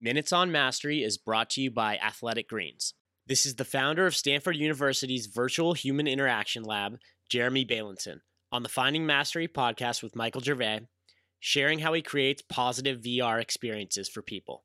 Minutes on Mastery is brought to you by Athletic Greens. This is the founder of Stanford University's Virtual Human Interaction Lab, Jeremy Bailenson, on the Finding Mastery podcast with Michael Gervais, sharing how he creates positive VR experiences for people.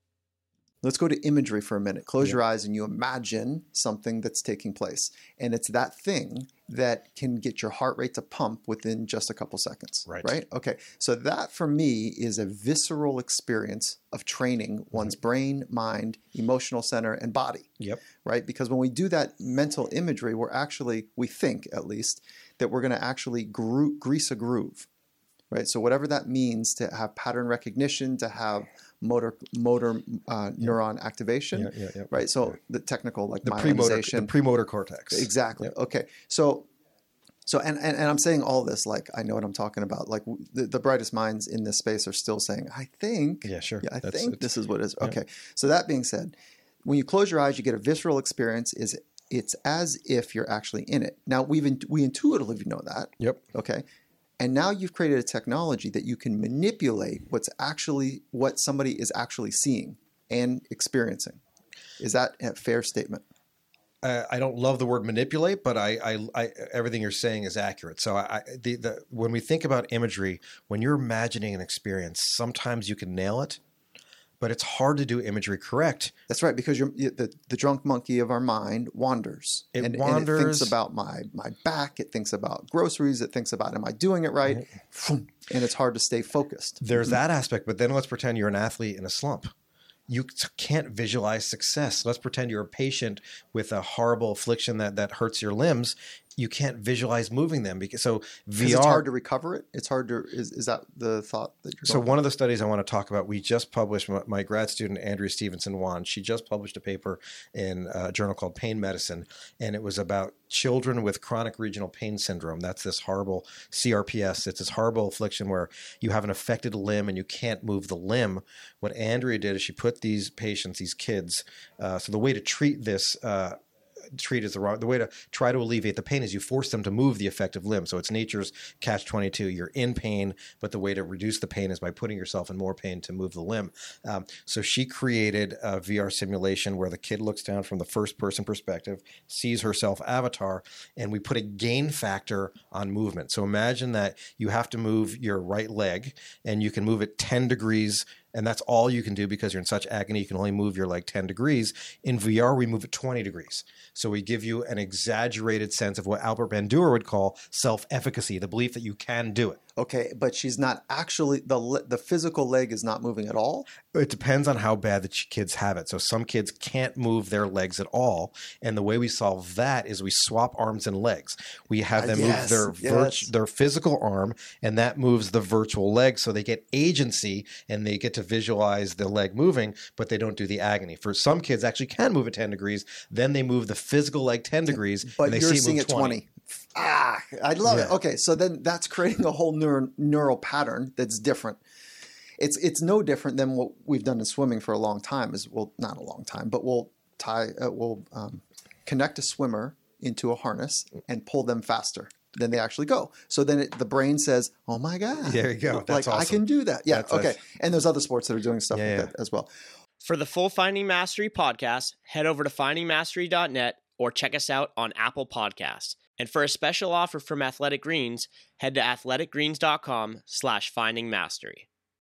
Let's go to imagery for a minute. Close yeah. your eyes and you imagine something that's taking place. And it's that thing that can get your heart rate to pump within just a couple seconds. Right. Right? Okay. So that for me is a visceral experience of training mm-hmm. one's brain, mind, emotional center, and body. Yep. Right? Because when we do that mental imagery, we're actually, we think at least, that we're going to actually gro- grease a groove. Right. So whatever that means to have pattern recognition, to have motor motor uh, neuron activation. Yeah, yeah, yeah. Right. So the technical like the premotor, the premotor cortex. Exactly. Okay. So so and, and and I'm saying all this like I know what I'm talking about. Like the, the brightest minds in this space are still saying, I think. Yeah, sure. Yeah, I That's, think this is what it is. Okay. So that being said, when you close your eyes, you get a visceral experience. Is it's as if you're actually in it. Now we've in, we intuitively know that. Yep. Okay. And now you've created a technology that you can manipulate what's actually what somebody is actually seeing and experiencing. Is that a fair statement? I don't love the word manipulate, but I, I, I, everything you're saying is accurate. So I, the, the, when we think about imagery, when you're imagining an experience, sometimes you can nail it, but it's hard to do imagery correct. That's right, because you're, the, the drunk monkey of our mind wanders. It and, wanders. And it thinks about my, my back. It thinks about groceries. It thinks about, am I doing it right? Mm-hmm. And it's hard to stay focused. There's mm-hmm. that aspect, but then let's pretend you're an athlete in a slump you can't visualize success. Let's pretend you're a patient with a horrible affliction that, that hurts your limbs you can't visualize moving them because so VR it's hard to recover it. It's hard to is, is that the thought that you're So one of the studies I want to talk about, we just published my, my grad student Andrea Stevenson Won. She just published a paper in a journal called Pain Medicine, and it was about children with chronic regional pain syndrome. That's this horrible CRPS. It's this horrible affliction where you have an affected limb and you can't move the limb. What Andrea did is she put these patients, these kids. Uh, so the way to treat this. Uh, treat as the wrong. The way to try to alleviate the pain is you force them to move the affected limb. So it's nature's catch twenty two. You're in pain, but the way to reduce the pain is by putting yourself in more pain to move the limb. Um, so she created a VR simulation where the kid looks down from the first person perspective, sees herself avatar, and we put a gain factor on movement. So imagine that you have to move your right leg, and you can move it ten degrees and that's all you can do because you're in such agony. You can only move your leg 10 degrees. In VR, we move it 20 degrees. So we give you an exaggerated sense of what Albert Bandura would call self efficacy, the belief that you can do it. Okay, but she's not actually the the physical leg is not moving at all. It depends on how bad the kids have it. So some kids can't move their legs at all, and the way we solve that is we swap arms and legs. We have them yes, move their yes. their physical arm, and that moves the virtual leg, so they get agency and they get to visualize the leg moving, but they don't do the agony. For some kids, actually can move at ten degrees, then they move the physical leg ten degrees, but and they you're see seeing it 20. 20. Ah, I love yeah. it. Okay, so then that's creating a whole neural, neural pattern that's different. It's it's no different than what we've done in swimming for a long time. Is well, not a long time, but we'll tie uh, we'll um, connect a swimmer into a harness and pull them faster than they actually go. So then it, the brain says, "Oh my god, there you go. That's like awesome. I can do that." Yeah, that's okay. And there's other sports that are doing stuff yeah, like yeah. that as well. For the full Finding Mastery podcast, head over to findingmastery.net or check us out on Apple Podcasts. And for a special offer from Athletic Greens, head to athleticgreens.com slash finding mastery.